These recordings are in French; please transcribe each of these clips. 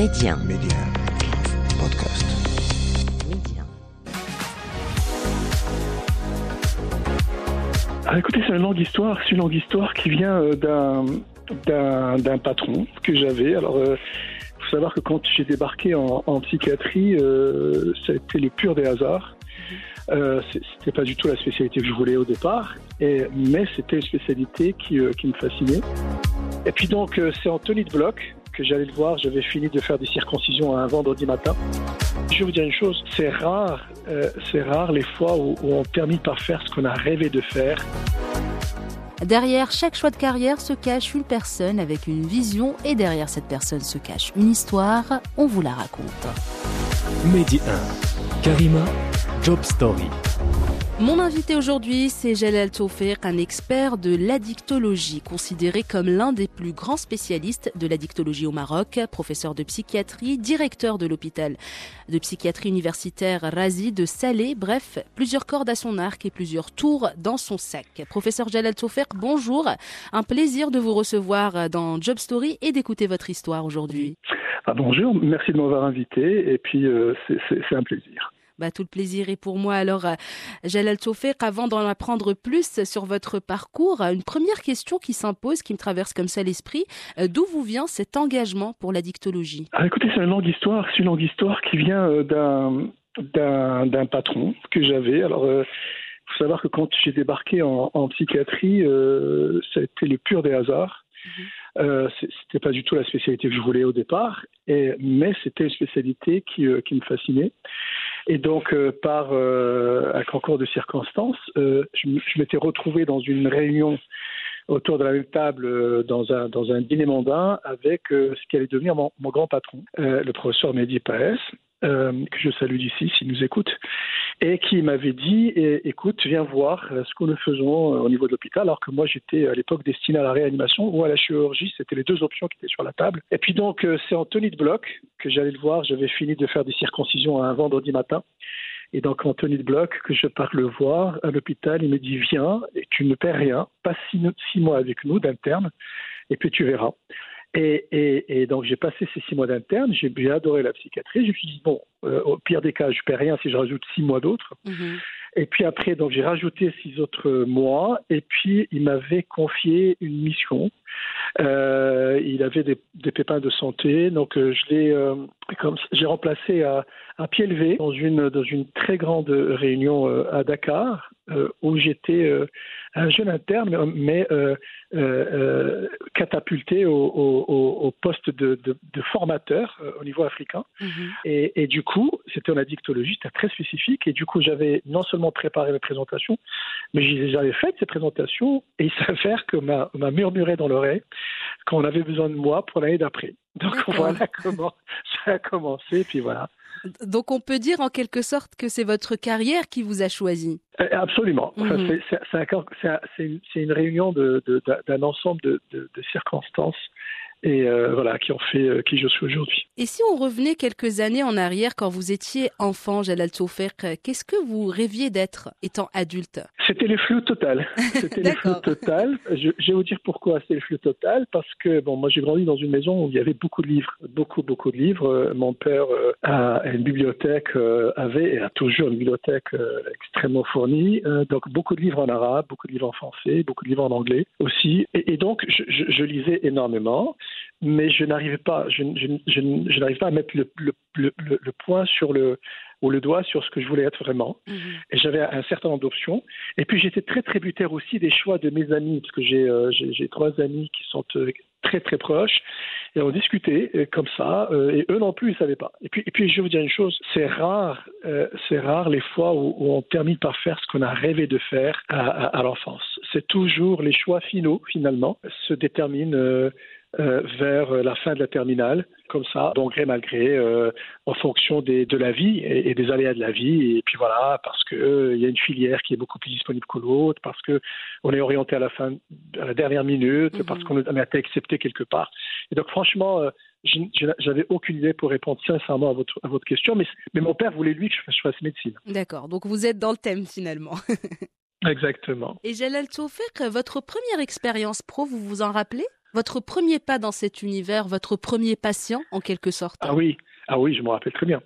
Média. Média. Podcast. Média. Ah, écoutez, c'est une longue histoire. C'est une longue histoire qui vient euh, d'un d'un d'un patron que j'avais. Alors, il faut savoir que quand j'ai débarqué en, en psychiatrie, euh, ça a été le pur des hasards. Euh, c'était pas du tout la spécialité que je voulais au départ, et, mais c'était une spécialité qui, euh, qui me fascinait. Et puis donc, euh, c'est en tenue de bloc que j'allais le voir. J'avais fini de faire des circoncisions un vendredi matin. Je vais vous dire une chose, c'est rare, euh, c'est rare les fois où, où on termine par faire ce qu'on a rêvé de faire. Derrière chaque choix de carrière se cache une personne avec une vision et derrière cette personne se cache une histoire. On vous la raconte. Mehdi 1. Karima, Job Story. Mon invité aujourd'hui, c'est Jalal Taufiq, un expert de l'addictologie, considéré comme l'un des plus grands spécialistes de l'addictologie au Maroc, professeur de psychiatrie, directeur de l'hôpital de psychiatrie universitaire Razi de Salé, bref, plusieurs cordes à son arc et plusieurs tours dans son sac. Professeur Jalal Taufiq, bonjour. Un plaisir de vous recevoir dans Job Story et d'écouter votre histoire aujourd'hui. Ah, bonjour, merci de m'avoir invité et puis euh, c'est un plaisir. Bah, tout le plaisir est pour moi. Alors, euh, Jalal Taufiq, avant d'en apprendre plus sur votre parcours, euh, une première question qui s'impose, qui me traverse comme ça l'esprit. Euh, D'où vous vient cet engagement pour l'addictologie Ah, écoutez, c'est une longue histoire. C'est une longue histoire qui vient euh, d'un d'un d'un patron que j'avais. Alors, il faut savoir que quand j'ai débarqué en, en psychiatrie, euh, ça a été le pur des hasards. Euh, c'est- c'était pas du tout la spécialité que je voulais au départ, et, mais c'était une spécialité qui, euh, qui me fascinait. Et donc, euh, par euh, un concours de circonstances, euh, je, m'étais retrouvé dans une réunion autour de la même table euh, dans un, dans un dîner mondain avec euh, ce qui allait devenir mon, mon grand patron, euh, le professeur Mehdi Paes, que je salue d'ici s'il nous écoute, et qui m'avait dit écoute, viens voir ce que nous faisons au niveau de l'hôpital, alors que moi j'étais à l'époque destiné à la réanimation ou à la chirurgie, c'était les deux options qui étaient sur la table. Et puis donc, c'est tenue de bloc que j'allais le voir, j'avais fini de faire des circoncisions un vendredi matin. Et donc, tenue de bloc, que je pars le voir à l'hôpital, il me dit Viens, et tu ne perds rien, passe six, six mois avec nous d'interne, et puis tu verras. Et, et, et donc, j'ai passé ces six mois d'interne, j'ai adoré la psychiatrie. Je me suis dit Bon, euh, au pire des cas, je perds rien si je rajoute six mois d'autres. Et puis après, donc j'ai rajouté six autres mois. Et puis il m'avait confié une mission. Euh, il avait des, des pépins de santé, donc euh, je l'ai, comme j'ai remplacé à, à pied levé dans une dans une très grande réunion euh, à Dakar euh, où j'étais euh, un jeune interne, mais euh, euh, euh, catapulté au, au, au- au poste de, de, de formateur au niveau africain. Et, et du coup, c'était en addictologie, c'était très spécifique. Et du coup, j'avais non seulement préparé mes présentations, mais j'avais fait ces présentations. Et il s'avère on m'a murmuré dans l'oreille qu'on avait besoin de moi pour l'année d'après. Donc voilà comment ça a commencé. Puis voilà. Donc, on peut dire en quelque sorte que c'est votre carrière qui vous a choisi. Absolument. Enfin, c'est- c'est- c'est un- c'est un- c'est une, réunion d'un d'un ensemble de, de- de circonstances et euh, voilà qui ont fait euh, qui je suis aujourd'hui. Et si on revenait quelques années en arrière, quand vous étiez enfant, Jalal euh, qu'est-ce que vous rêviez d'être étant adulte? C'était le flou total. C'était le flou D'accord. total. Je, je vais vous dire pourquoi c'est le flou total. Parce que, bon, moi j'ai grandi dans une maison où il y avait beaucoup de livres. Beaucoup, beaucoup de livres. Euh, Mon père euh, a une bibliothèque, avait et a toujours une bibliothèque extrêmement fournie. Donc beaucoup de livres en arabe, beaucoup de livres en français, beaucoup de livres en anglais aussi. Et, et donc je, je, je lisais énormément. Mais je n'arrivais pas, je, je, je, je n'arrive pas à mettre le, le, le, le- le point sur le, ou le doigt sur ce que je voulais être vraiment. Et j'avais un certain nombre d'options. Et puis j'étais très tributaire aussi des choix de mes amis, parce que j'ai euh, trois amis qui sont euh, très très proches, et on discutait euh, comme ça, euh, et eux non plus ils savaient pas. Et puis et puis je vais vous dire une chose, c'est rare, euh, c'est rare les fois où, où on termine par faire ce qu'on a rêvé de faire à, à, à l'enfance. C'est toujours les choix finaux finalement se déterminent. euh, euh, vers la fin de la terminale, comme ça, bon gré mal gré, euh, en fonction des, de la vie et, et des aléas de la vie. Et puis voilà, parce que euh, y a une filière qui est beaucoup plus disponible que l'autre, parce que on est orienté à la fin, à la dernière minute, Mhm. parce qu'on a été accepté quelque part. Et donc franchement, euh, j'avais aucune idée pour répondre sincèrement à votre, à votre question, mais, mais mon père voulait lui que je fasse, je fasse médecine. D'accord, donc vous êtes dans le thème finalement. Exactement. Et Jalal Taufiq, votre première expérience pro, vous vous en rappelez? Votre premier pas dans cet univers, votre premier patient en quelque sorte. Ah oui, ah oui, je me rappelle très bien.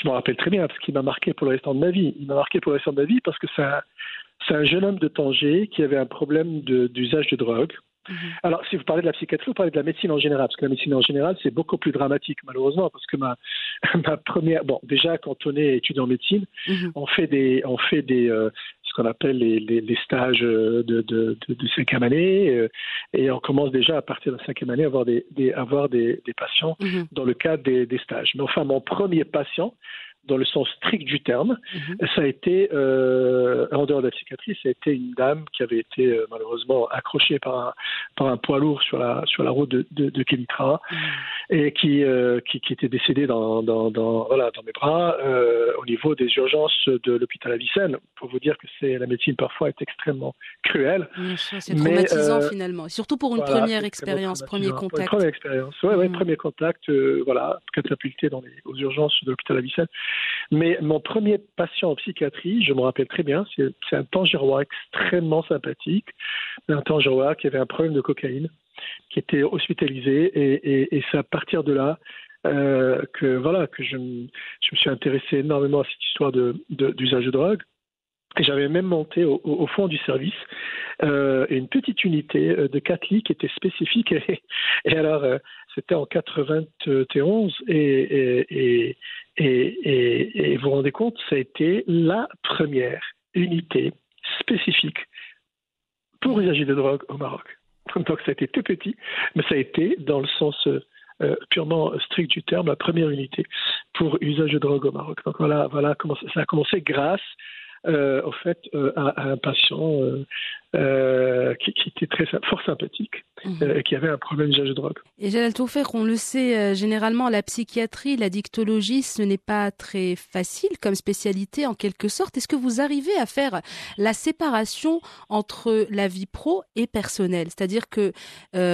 Je me rappelle très bien parce qu'il m'a marqué pour le restant de ma vie. Il m'a marqué pour le restant de ma vie parce que c'est un, jeune homme de Tanger qui avait un problème d'usage de, drogue. Mhm. Alors, si vous parlez de la psychiatrie, vous parlez de la médecine en général, parce que la médecine en général, c'est beaucoup plus dramatique, malheureusement, parce que ma, ma première, bon, déjà quand on est étudiant en médecine, mhm. on fait des, on fait des, euh, ce qu'on appelle les, les, stages de, de, cinquième année, euh, et on commence déjà à partir de la cinquième année à avoir des, des avoir des, des patients mhm. dans le cadre des, des stages. Mais enfin, mon premier patient, dans le sens strict du terme. Mhm. Ça a été, euh, en dehors de la psychiatrie, ça a été une dame qui avait été euh, malheureusement accrochée par un, par un poids lourd sur la, sur la route de, de, de mhm. et qui, euh, qui, qui, était décédée dans, dans, dans, voilà, dans mes bras au niveau des urgences de l'hôpital Avicenne. Pour vous dire que c'est la médecine parfois est extrêmement cruelle. c'est traumatisant finalement, surtout pour une première expérience, premier contact. première expérience, ouais, ouais, mhm. premier contact, voilà, catapulté dans les, aux urgences de l'hôpital Avicenne. Mais mon premier patient en psychiatrie, je me rappelle très bien, c'est un Tangirois extrêmement sympathique, un Tangirois qui avait un problème de cocaïne, qui était hospitalisé, et, c'est à partir de là euh, que voilà que je, me suis intéressé énormément à cette histoire d'usage de, d'usage de, drogue. Et j'avais même monté au, fond du service euh, une petite unité euh, de quatre lits qui était spécifique. Et, alors, euh, c'était en 91 et, vous vous rendez compte, ça a été la première unité spécifique pour usager de drogue au Maroc. Donc ça a été tout petit, mais ça a été, dans le sens purement strict du terme, la première unité pour usage de drogue au Maroc. Donc voilà, voilà comment ça, a commencé grâce euh, au fait euh, à, un patient euh, qui, qui, était très fort sympathique mhm. euh, et qui avait un problème d'usage de drogue. Et Jalal Toufer, on le sait euh, généralement, la psychiatrie, la dictologie, ce n'est pas très facile comme spécialité en quelque sorte. Est-ce que vous arrivez à faire la séparation entre la vie pro et personnelle? C'est-à-dire que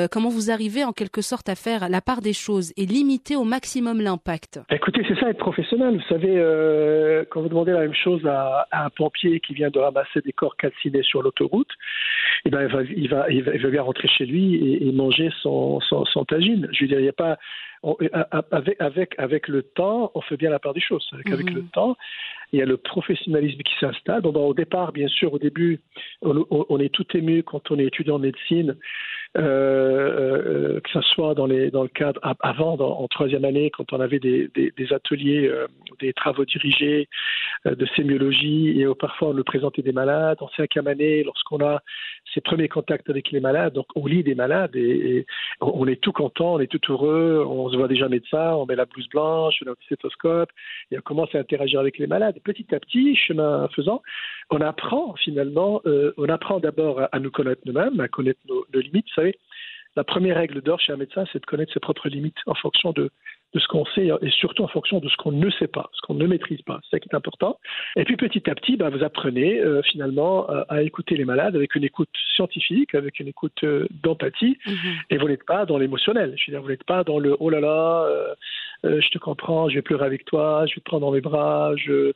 comment vous arrivez en quelque sorte à faire la part des choses et limiter au maximum l'impact? Écoutez, c'est ça être professionnel. Vous savez, quand vous demandez la même chose à, à un pompier qui vient de ramasser des corps calcinés sur l'autoroute, eh ben, il, va, il, va, il, va, bien rentrer chez lui et, et manger son, son, son, tagine. Je veux dire, il n'y a pas. On, avec, avec, avec le temps, on fait bien la part des choses. Avec, avec le mhm. temps, il y a le professionnalisme qui s'installe. Bon, au départ, bien sûr, au début, on, on, est tout ému quand on est étudiant en médecine euh, euh, que ce soit dans, les, dans le cadre avant, dans, en troisième année, quand on avait des, des, des ateliers, euh, des travaux dirigés de sémiologie, et parfois on le présentait des malades. En cinquième année, lorsqu'on a ses premiers contacts avec les malades, donc on lit des malades et, on est tout content, on est tout heureux, on se voit déjà médecin, on met la blouse blanche, le stéthoscope, et on commence à interagir avec les malades. Et petit à petit, chemin faisant, on apprend finalement, euh, on apprend d'abord à, à, nous connaître nous-mêmes, à connaître nos, nos limites. Vous savez, la première règle d'or chez un médecin, c'est de connaître ses propres limites en fonction de, de ce qu'on sait et surtout en fonction de ce qu'on ne sait pas, ce qu'on ne maîtrise pas. C'est ça qui est important. Et puis petit à petit, bah, vous apprenez euh, finalement euh, à écouter les malades avec une écoute scientifique, avec une écoute euh, d'empathie, mm-hmm. et vous n'êtes pas dans l'émotionnel. Je veux dire, vous n'êtes pas dans le oh là là, je te comprends, je vais pleurer avec toi, je vais te prendre dans mes bras, je,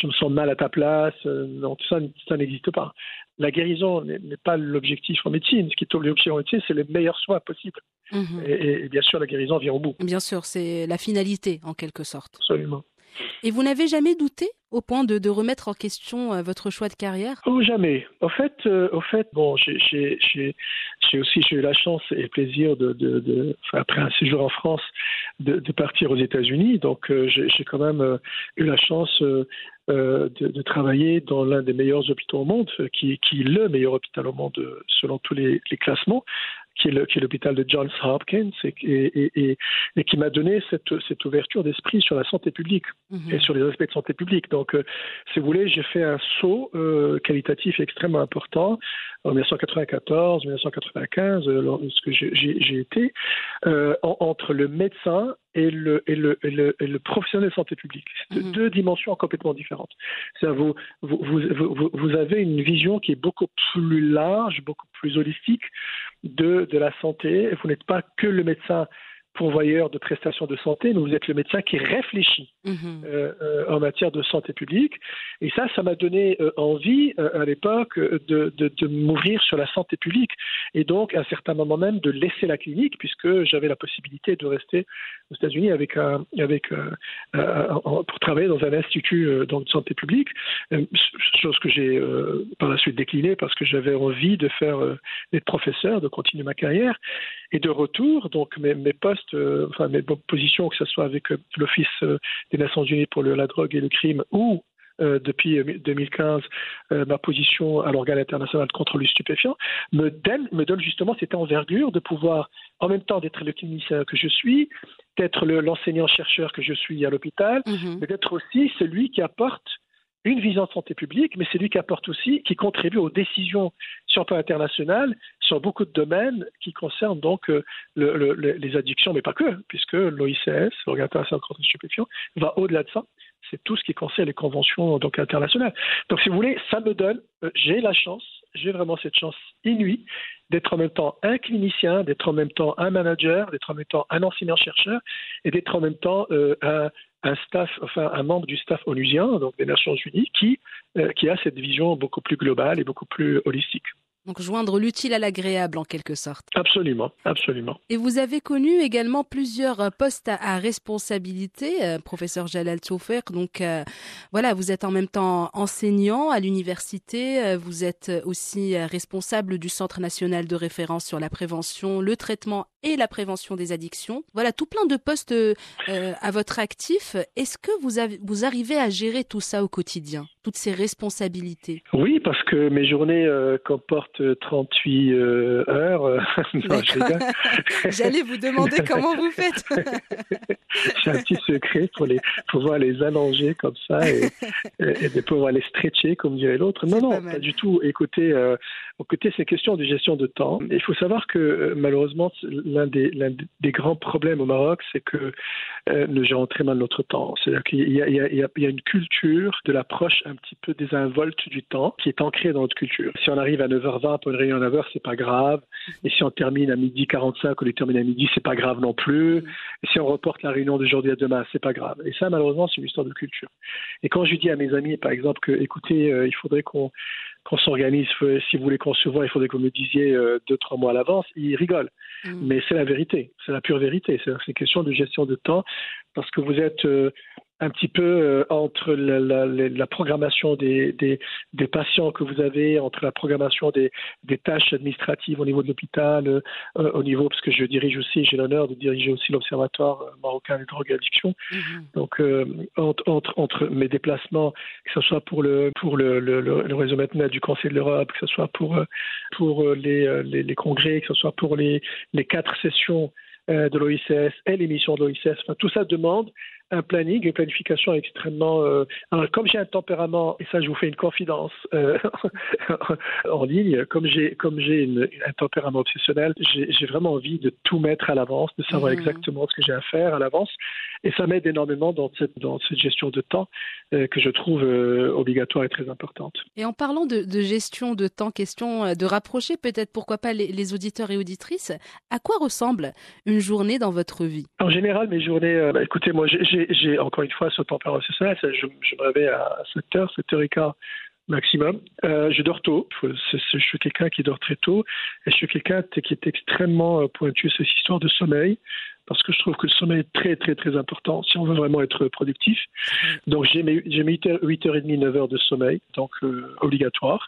je me sens mal à ta place. non, tout ça, ça n'existe pas la guérison n'est pas l'objectif en médecine. Ce qui est l'objectif en médecine, c'est les meilleurs soins possibles. Mmh. Et, et, bien sûr, la guérison vient au bout. Bien sûr, c'est la finalité en quelque sorte. Absolument. Et vous n'avez jamais douté au point de, de, remettre en question euh, votre choix de carrière? Oh jamais. Au fait, euh, au fait, bon, j'ai aussi eu la chance et le plaisir de, de, de enfin, après un séjour en France, de, de partir aux États-Unis. Donc, euh, j'ai quand même euh, eu la chance euh, de, de, travailler dans l'un des meilleurs hôpitaux au monde, qui, qui est le meilleur hôpital au monde selon tous les, les classements, qui est l'hôpital de Johns Hopkins et, et, et, et qui m'a donné cette, cette ouverture d'esprit sur la santé publique -hmm. et sur les aspects de santé publique. Donc, euh, si vous voulez, j'ai fait un saut euh, qualitatif extrêmement important en 1994, 1995, euh, lorsque j'ai été, euh, en, entre le médecin et le, et le, et le, et le professionnel de santé publique. C'est deux dimensions complètement différentes. Vous, vous, vous, vous, avez une vision qui est beaucoup plus large, beaucoup plus holistique de, de la santé. Vous n'êtes pas que le médecin pourvoyeur de prestations de santé, mais vous êtes le médecin qui réfléchit Mhm. euh, euh, en matière de santé publique. Et ça, ça m'a donné euh, envie euh, à l'époque euh, de, de, de m'ouvrir sur la santé publique et donc à un certain moment même de laisser la clinique puisque j'avais la possibilité de rester aux États-Unis avec un, avec en- pour travailler dans un institut euh, donc de santé publique, chose que j'ai euh, par la suite déclinée parce que j'avais envie de faire euh, d'être professeur, de continuer ma carrière. Et de retour, donc mes, mes postes, euh, enfin mes positions, que ce soit avec euh, l'Office euh, des Nations Unies pour le- la drogue et le crime ou euh, depuis euh, 2015 euh, ma position à l'organe international de contrôle du stupéfiant me donne, me donne justement cette envergure de pouvoir en même temps d'être le clinicien que je suis, d'être le- l'enseignant-chercheur que je suis à l'hôpital, Mhm. mais d'être aussi celui qui apporte une vision de santé publique, mais c'est lui qui apporte aussi, qui contribue aux décisions sur le plan international, sur beaucoup de domaines qui concernent donc euh, le- le- le- les addictions, mais pas que, puisque l'OICS, l'Organe international contre les stupéfiants, va au-delà de ça. C'est tout ce qui concerne les conventions donc internationales. Donc, si vous voulez, ça me donne, euh, j'ai la chance, j'ai vraiment cette chance inouïe d'être en même temps un clinicien, d'être en même temps un manager, d'être en même temps un enseignant-chercheur et d'être en même temps euh, un, staff, enfin un membre du staff onusien, donc des Nations Unies, qui, euh, qui a cette vision beaucoup plus globale et beaucoup plus holistique. Donc joindre l'utile à l'agréable en quelque sorte. Absolument, absolument. Et vous avez connu également plusieurs euh, postes à, à responsabilité, euh, professeur Jalal Tchoufer. Donc euh, voilà, vous êtes en même temps enseignant à l'université, euh, vous êtes aussi responsable du Centre national de référence sur la prévention, le traitement et la prévention des addictions. Voilà, tout plein de postes à votre actif. Est-ce que vous, avez, vous arrivez à gérer tout ça au quotidien, toutes ces responsabilités? Oui, parce que mes journées comportent 38 euh, heures. euh, non. J'allais vous demander comment vous faites. J'ai un petit secret pour les pouvoir les allonger comme ça et, et de pouvoir les stretcher, comme dirait l'autre. Non, non, pas du tout. Écoutez, euh, écoutez, c'est question de gestion de temps. Il faut savoir que euh, malheureusement, l'un des, grands problèmes au Maroc, c'est que euh, nous gérons très mal notre temps. C'est-à-dire qu'il y y a une culture de l'approche un petit peu désinvolte du temps qui est ancrée dans notre culture. Si on arrive à 9h20 pour une réunion à 9h, c'est pas grave. Et si on termine à midi 45 ou on termine à midi, c'est pas grave non plus. Et si on reporte la réunion d'aujourd'hui à demain, c'est pas grave. Et ça, malheureusement, c'est une histoire de culture. Et quand je dis à mes amis, par exemple, que, écoutez, euh, il faudrait qu'on qu'on s'organise, euh, si vous voulez qu'on se voit, il faudrait que vous me disiez euh, deux, trois mois à l'avance, ils rigolent. Mm. Mais c'est la vérité, c'est la pure vérité. C'est c'est une question de gestion de temps parce que vous êtes euh, un petit peu euh, entre la, la- programmation des, des, des patients que vous avez, entre la programmation des, des tâches administratives au niveau de l'hôpital, euh, euh, au niveau, parce que je dirige aussi, j'ai l'honneur de diriger aussi l'Observatoire marocain des drogues et addictions. Mhm. Donc, euh, entre, entre, entre mes déplacements, que ce soit pour le, pour le, le, réseau maintenant du Conseil de l'Europe, que ce soit pour, pour les, les, les congrès, que ce soit pour les, les quatre sessions de l'OICS et les missions de l'OICS, enfin, tout ça demande un planning, une planification extrêmement. euh, alors, comme j'ai un tempérament, et ça, je vous fais une confidence euh, en ligne, comme j'ai comme j'ai un tempérament obsessionnel, j'ai vraiment envie de tout mettre à l'avance, de savoir Mhm. exactement ce que j'ai à faire à l'avance, et ça m'aide énormément dans cette dans cette gestion de temps euh, que je trouve obligatoire et très importante. Et en parlant de, de gestion de temps, question de rapprocher peut-être pourquoi pas les, les auditeurs et auditrices, à quoi ressemble une journée dans votre vie? En général, mes journées, bah, écoutez, moi, j'ai- j'ai encore une fois ce tempérament obsessionnel, c'est- je, je me réveille à 7h, 7h15 maximum. Euh, je dors tôt. Je suis quelqu'un qui dort très tôt et je suis quelqu'un qui est extrêmement euh, pointu sur cette histoire de sommeil parce que je trouve que le sommeil est très, très, très important si on veut vraiment être productif. Donc, j'ai mes, j'ai mes 8h, 8h30, 9h de sommeil, donc euh, obligatoire.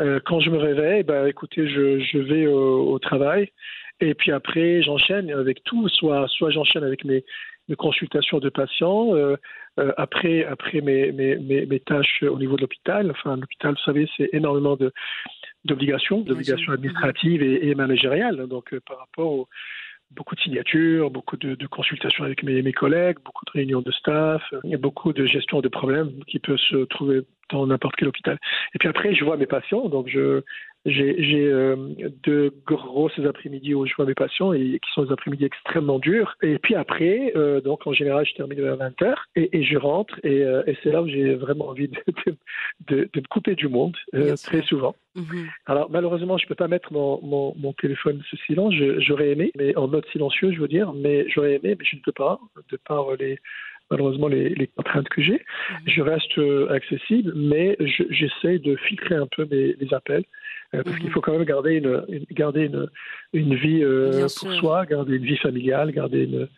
Euh, quand je me réveille, bah, écoutez, je, je vais au, au travail et puis après, j'enchaîne avec tout. Soit, soit j'enchaîne avec mes, mes consultations de patients, euh, euh, après, après mes, mes, mes, mes tâches au niveau de l'hôpital. Enfin, l'hôpital, vous savez, c'est énormément de d'obligations, d'obligations administratives et, et managériales. Donc, euh, par rapport au beaucoup de signatures, beaucoup de, de consultations avec mes, mes collègues, beaucoup de réunions de staff, a beaucoup de gestion de problèmes qui peuvent se trouver dans n'importe quel hôpital. Et puis après, je vois mes patients, donc je, J'ai euh, deux grosses après-midi où je vois mes patients et qui sont des après-midi extrêmement durs. Et puis après, euh, donc en général, je termine vers 20h et, et je rentre et, euh, et c'est là où j'ai vraiment envie de, de, de, de, me couper du monde très souvent. Mm-hmm. Alors malheureusement, je peux pas mettre mon, mon, mon téléphone sous silence. J'aurais aimé, mais en mode silencieux, je veux dire, mais j'aurais aimé, mais je ne peux pas de par les malheureusement les, les contraintes que j'ai. Mm-hmm. Je reste accessible, mais j'essaie de filtrer un peu mes, les appels. Euh, parce qu'il mhm. faut quand même garder une, une garder une, une vie euh, pour soi, garder une vie familiale, garder une,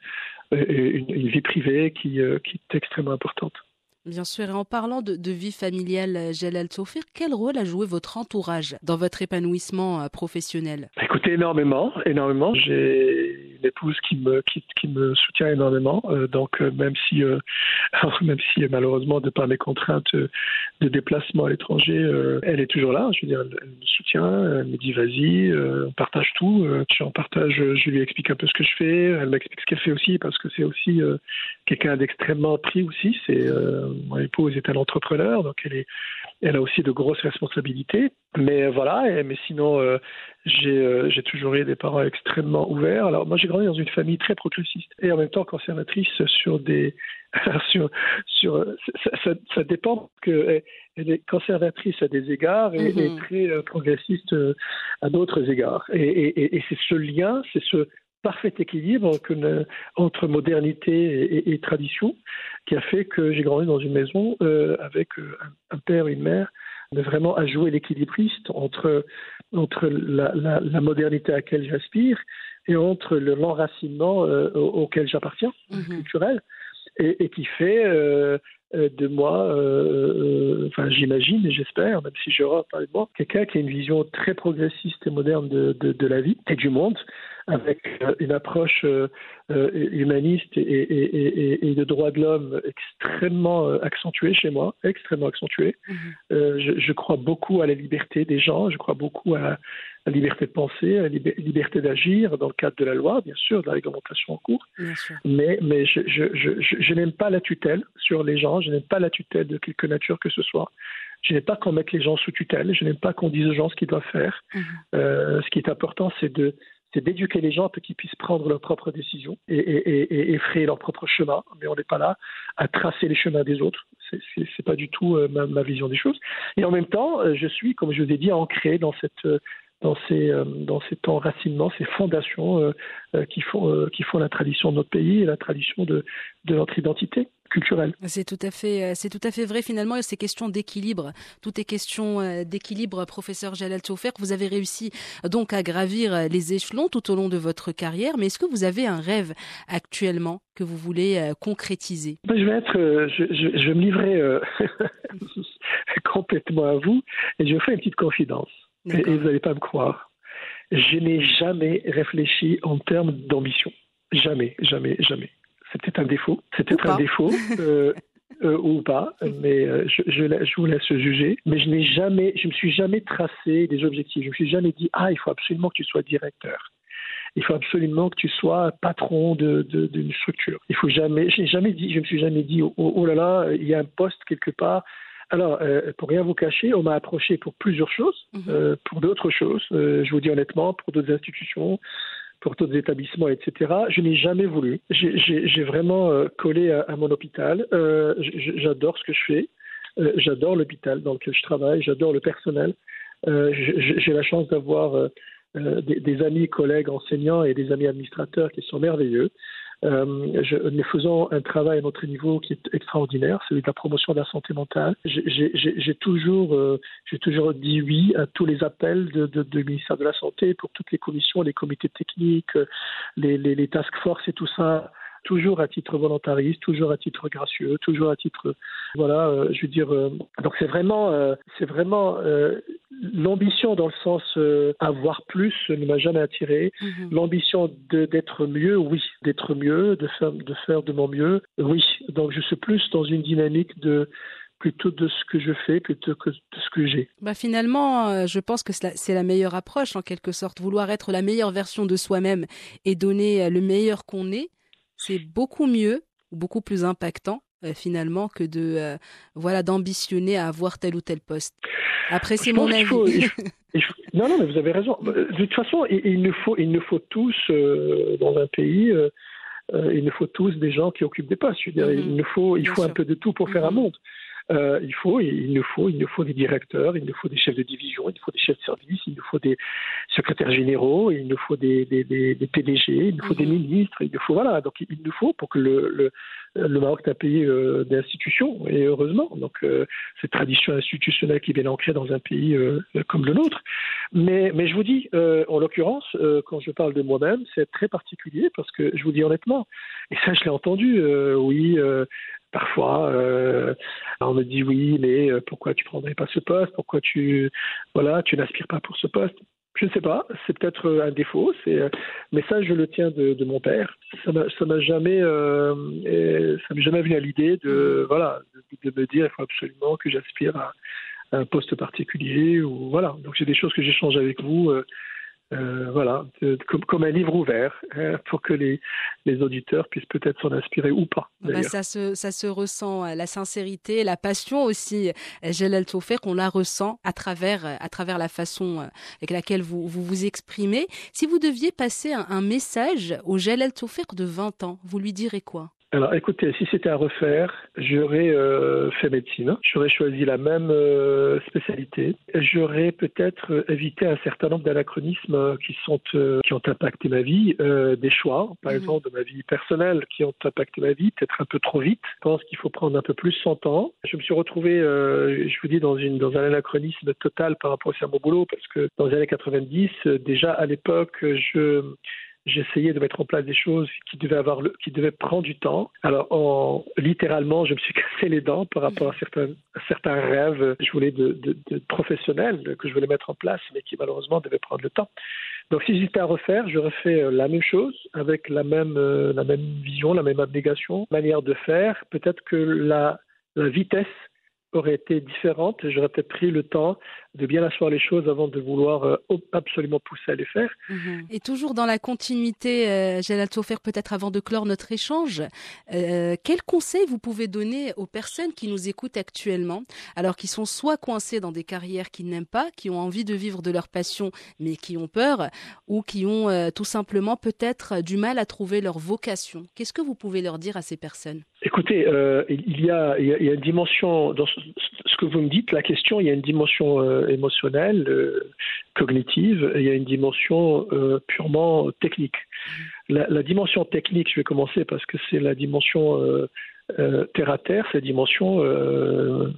euh, une, une vie privée qui, qui est extrêmement importante. Bien sûr, et en parlant de, vie familiale, Jalal Tofir, quel rôle a joué votre entourage dans votre épanouissement professionnel? Écoutez, énormément, énormément. J'ai une épouse qui me soutient énormément. Euh, donc euh, même si euh, même si malheureusement de par mes contraintes de déplacement à l'étranger, elle est toujours là. Je veux dire, elle, me soutient, elle me dit vas-y, on partage tout. on partage, je lui explique un peu ce que je fais, elle m'explique ce qu'elle fait aussi parce que c'est aussi quelqu'un d'extrêmement pris aussi. C'est mon épouse est un entrepreneur, donc elle est elle a aussi de grosses responsabilités. Mais voilà, mais sinon, euh, j'ai j'ai toujours eu des parents extrêmement ouverts. Alors moi, j'ai grandi dans une famille très progressiste et en même temps conservatrice sur des sur sur ça, ça, ça dépend que elle est conservatrice à des égards et, mm -hmm. et très progressiste à d'autres égards. Et, et, et c'est ce lien, c'est ce parfait équilibre entre modernité et, et, tradition qui a fait que j'ai grandi dans une maison euh, avec euh, un, un, père et une mère mais vraiment à jouer l'équilibriste entre, entre la, la, la, modernité à laquelle j'aspire et entre l'enracinement euh, auquel j'appartiens, -hmm. culturel, et, et, qui fait euh, de moi, euh, enfin j'imagine et j'espère, même si je pas de moi, quelqu'un qui a une vision très progressiste et moderne de, de, de la vie et du monde, avec euh, une approche euh, euh, humaniste et, et, et, et de droits de l'homme extrêmement accentuée chez moi, extrêmement accentuée. Mmh. Euh, je, je, crois beaucoup à la liberté des gens, je crois beaucoup à la liberté de penser, à la liberté d'agir dans le cadre de la loi, bien sûr, de la réglementation en cours. Mais, mais je, je, je, je n'aime pas la tutelle sur les gens, je n'aime pas la tutelle de quelque nature que ce soit. Je n'aime pas qu'on mette les gens sous tutelle, je n'aime pas qu'on dise aux gens ce qu'ils doivent faire. Mmh. Euh, ce qui est important, c'est de c'est d'éduquer les gens pour qu'ils puissent prendre leurs propres décisions et, et, leur propre chemin. Mais on n'est pas là à tracer les chemins des autres. C'est, c'est, pas du tout euh, ma, vision des choses. Et en même temps, euh, je suis, comme je vous ai dit, ancré dans cette euh, dans ces, dans cet enracinement, ces fondations qui, font, qui font la tradition de notre pays et la tradition de notre identité culturelle. C'est tout à fait, c'est tout à fait vrai finalement. C'est question d'équilibre. Tout est question d'équilibre, professeur Jalal Taufer. Vous avez réussi donc à gravir les échelons tout au long de votre carrière. Mais est-ce que vous avez un rêve actuellement que vous voulez concrétiser? Je vais être, je, je, je me livrer complètement à vous et je fais une petite confidence et, et vous n'allez pas me croire. Je n'ai jamais réfléchi en termes d'ambition. Jamais, jamais, jamais. C'est peut-être un défaut. C'est peut-être un défaut. Euh, euh, ou pas, mais euh, je, je, je, vous laisse juger. Mais je n'ai jamais, je me suis jamais tracé des objectifs. Je me suis jamais dit ah il faut absolument que tu sois directeur. Il faut absolument que tu sois patron d'une de, de, structure. Il faut jamais, je jamais dit, je me suis jamais dit oh, oh, là là, il y a un poste quelque part alors, euh, pour rien vous cacher, on m'a approché pour plusieurs choses, mmh. euh, pour d'autres choses, je vous dis honnêtement, pour d'autres institutions, pour d'autres établissements, etc. Je n'ai jamais voulu. J'ai vraiment euh, collé à, mon hôpital. Euh, j'adore ce que je fais. Euh, j'adore l'hôpital dans lequel je travaille. J'adore le personnel. J'ai la chance d'avoir des, amis, collègues, enseignants et des amis administrateurs qui sont merveilleux. Euh, je, nous faisons un travail à notre niveau qui est extraordinaire, celui de la promotion de la santé mentale. J'ai toujours, euh, toujours dit oui à tous les appels du de, de, ministère de la Santé pour toutes les commissions, les comités techniques, les, les, les task force et tout ça toujours à titre volontariste, toujours à titre gracieux, toujours à titre voilà, euh, je veux dire euh, donc c'est vraiment euh, c'est vraiment l'ambition dans le sens avoir plus ne m'a jamais attiré. -hmm. L'ambition d'être mieux, oui, d'être mieux, de faire de faire de mon mieux, oui. Donc je suis plus dans une dynamique de plutôt de ce que je fais plutôt que de ce que j'ai. Bah finalement, euh, je pense que c'est la meilleure approche en quelque sorte, vouloir être la meilleure version de soi-même et donner le meilleur qu'on est c'est beaucoup mieux ou beaucoup plus impactant euh, finalement que de euh, voilà d'ambitionner à avoir tel ou tel poste. Après c'est mon avis. Faut, il, non, non, mais vous avez raison. De toute façon, il, il nous faut, il nous faut tous euh, dans un pays. Il nous faut tous des gens qui occupent des postes. Je veux dire, Mhm. il nous faut, il Bien faut un peu de tout pour faire un Mhm. monde. Euh, il faut, il nous faut, il nous faut des directeurs, il nous faut des chefs de division, il nous faut des chefs de service, il nous faut des secrétaires généraux, il nous faut des, des, des, des PDG, il nous faut des Mhm. ministres, il nous faut voilà. Donc il nous faut pour que le le, le Maroc est un pays euh, d'institutions et heureusement. Donc euh, ces traditions institutionnelles qui viennent ancrées dans un pays euh, comme le nôtre. Mais mais je vous dis, en l'occurrence, quand je parle de moi-même, c'est très particulier parce que je vous dis honnêtement, et ça je l'ai entendu, oui. Parfois, euh, on me dit oui, mais euh, pourquoi tu prendrais pas ce poste? Pourquoi tu voilà, tu n'aspires pas pour ce poste? Je ne sais pas. C'est peut-être euh, un défaut. Mais ça, je le tiens de, mon père. Ça m'a, jamais, euh, ça m'est jamais venu à l'idée de voilà, de, me dire il faut absolument que j'aspire à, un poste particulier ou voilà. Donc j'ai des choses que j'échange avec vous. Euh, voilà, de- comme, comme un livre ouvert, hein, pour que les, les auditeurs puissent peut-être s'en inspirer ou pas. Bah, d'ailleurs. ça, se, ça se ressent, euh, la sincérité, la passion aussi, euh, Jalal Taufer, qu'on la ressent à travers, euh, à travers la façon euh, avec laquelle vous vous, vous exprimez. Si vous deviez passer un, un message au Jalal Taufer de 20 ans, vous lui direz quoi? Alors écoutez, si c'était à refaire, j'aurais euh, fait médecine, j'aurais choisi la même euh, spécialité, j'aurais peut-être euh, évité un certain nombre d'anachronismes euh, qui sont euh, qui ont impacté ma vie, euh, des choix, par Mhm. exemple de ma vie personnelle, qui ont impacté ma vie, peut-être un peu trop vite. Je pense qu'il faut prendre un peu plus son temps. Je me suis retrouvé, euh, je vous dis, dans une dans un anachronisme total par rapport aussi à mon boulot, parce que dans les années 90, euh, déjà à l'époque, je j'essayais de mettre en place des choses qui devaient avoir qui devaient prendre du temps. Alors, en, littéralement, je me suis cassé les dents par rapport à certains, certains rêves, je voulais de, de professionnels que je voulais mettre en place, mais qui malheureusement devaient prendre le temps. Donc, si j'étais à refaire, j'aurais fait euh, la même chose avec la même, euh, la même vision, la même abnégation, manière de faire. Peut-être que la, la vitesse aurait été différente. J'aurais peut-être pris le temps de bien asseoir les choses avant de vouloir euh, absolument pousser à les faire. Et toujours dans la continuité, euh, Jalal Taufer, peut-être avant de clore notre échange, euh, quels conseils vous pouvez donner aux personnes qui nous écoutent actuellement, alors qui sont soit coincées dans des carrières qu'ils n'aiment pas, qui ont envie de vivre de leur passion, mais qui ont peur, ou qui ont euh, tout simplement peut-être du mal à trouver leur vocation? Qu'est-ce que vous pouvez leur dire à ces personnes? Écoutez, euh, il, y a, il, y a, une dimension, dans ce, que vous me dites, la question, il y a une dimension euh, émotionnelle, euh, cognitive, et il y a une dimension euh, purement technique. La, la, dimension technique, je vais commencer parce que c'est la dimension terre à terre, c'est la dimension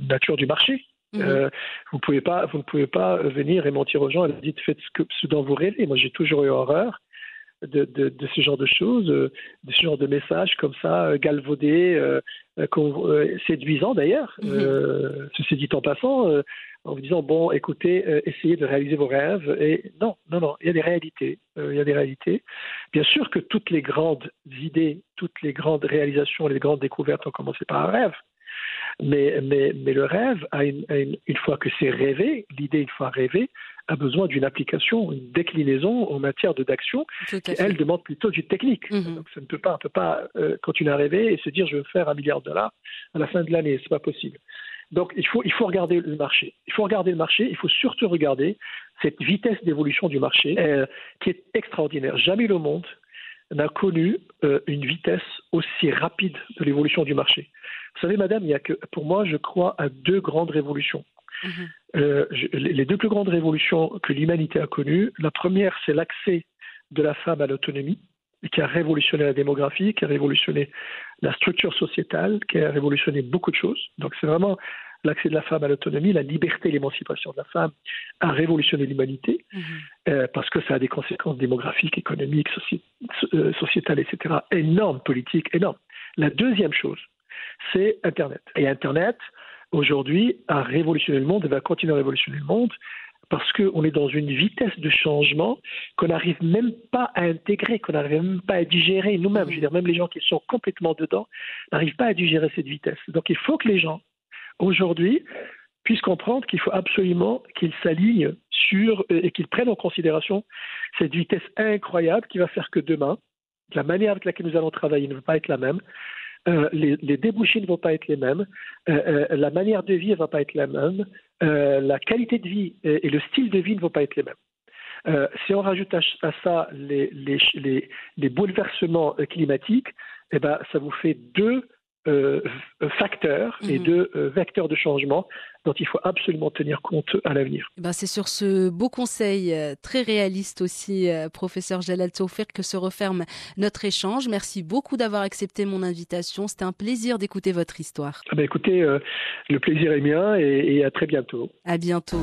nature du marché. Mmh. vous, pouvez pas, vous ne pouvez pas venir et mentir aux gens et leur dire faites ce, que, ce dont vous rêvez. Moi, j'ai toujours eu horreur de, de, de, ce genre de choses, de ce genre de messages comme ça, galvaudés, euh, euh, séduisants d'ailleurs, euh, ceci dit en passant, euh, en vous disant bon, écoutez, euh, essayez de réaliser vos rêves. Et non, non, non, il y a des réalités. Euh, il y a des réalités. Bien sûr que toutes les grandes idées, toutes les grandes réalisations, les grandes découvertes ont commencé par un rêve. Mais, mais, mais le rêve, a une, a une, une fois que c'est rêvé, l'idée, une fois rêvée, a besoin d'une application, une déclinaison en matière d'action, qui, elle, demande plutôt du technique. Mhm. Mm -hmm. Donc, ça ne peut pas, on peut pas euh, continuer à rêver et se dire je veux faire un milliard de dollars à la fin de l'année. C'est pas possible. Donc, il faut, il faut regarder le marché. Il faut regarder le marché. Il faut surtout regarder cette vitesse d'évolution du marché euh, qui est extraordinaire. Jamais le monde n'a connu euh, une vitesse aussi rapide de l'évolution du marché. Vous savez, madame, il y a que, pour moi, je crois à deux grandes révolutions. -hmm. euh, je, les deux plus grandes révolutions que l'humanité a connues, la première, c'est l'accès de la femme à l'autonomie, qui a révolutionné la démographie, qui a révolutionné la structure sociétale, qui a révolutionné beaucoup de choses. Donc, c'est vraiment l'accès de la femme à l'autonomie, la liberté, l'émancipation de la femme a révolutionné l'humanité -hmm. euh, parce que ça a des conséquences démographiques, économiques, soci euh, sociétales, etc. énormes, politiques, énormes. La deuxième chose, c'est Internet. Et Internet, aujourd'hui, a révolutionné le monde et va continuer à révolutionner le monde parce qu'on est dans une vitesse de changement qu'on n'arrive même pas à intégrer, qu'on n'arrive même pas à digérer nous-mêmes. Je veux dire, même les gens qui sont complètement dedans n'arrivent pas à digérer cette vitesse. Donc il faut que les gens, aujourd'hui, puissent comprendre qu'il faut absolument qu'ils s'alignent sur et qu'ils prennent en considération cette vitesse incroyable qui va faire que demain, la manière avec laquelle nous allons travailler ne va pas être la même. les, les, débouchés ne vont pas être les mêmes, la manière de vie ne va pas être la même, la qualité de vie et, le style de vie ne vont pas être les mêmes. si on rajoute à, ça les, les, les, bouleversements climatiques, eh ben, ça vous fait deux euh, facteurs et mhm. de euh, vecteurs de changement dont il faut absolument tenir compte à l'avenir. Eh ben c'est sur ce beau conseil euh, très réaliste aussi, professeur Jalal Taufer, que se referme notre échange. Merci beaucoup d'avoir accepté mon invitation. C'était un plaisir d'écouter votre histoire. Ah ben écoutez, le plaisir est mien et, et à très bientôt. À bientôt.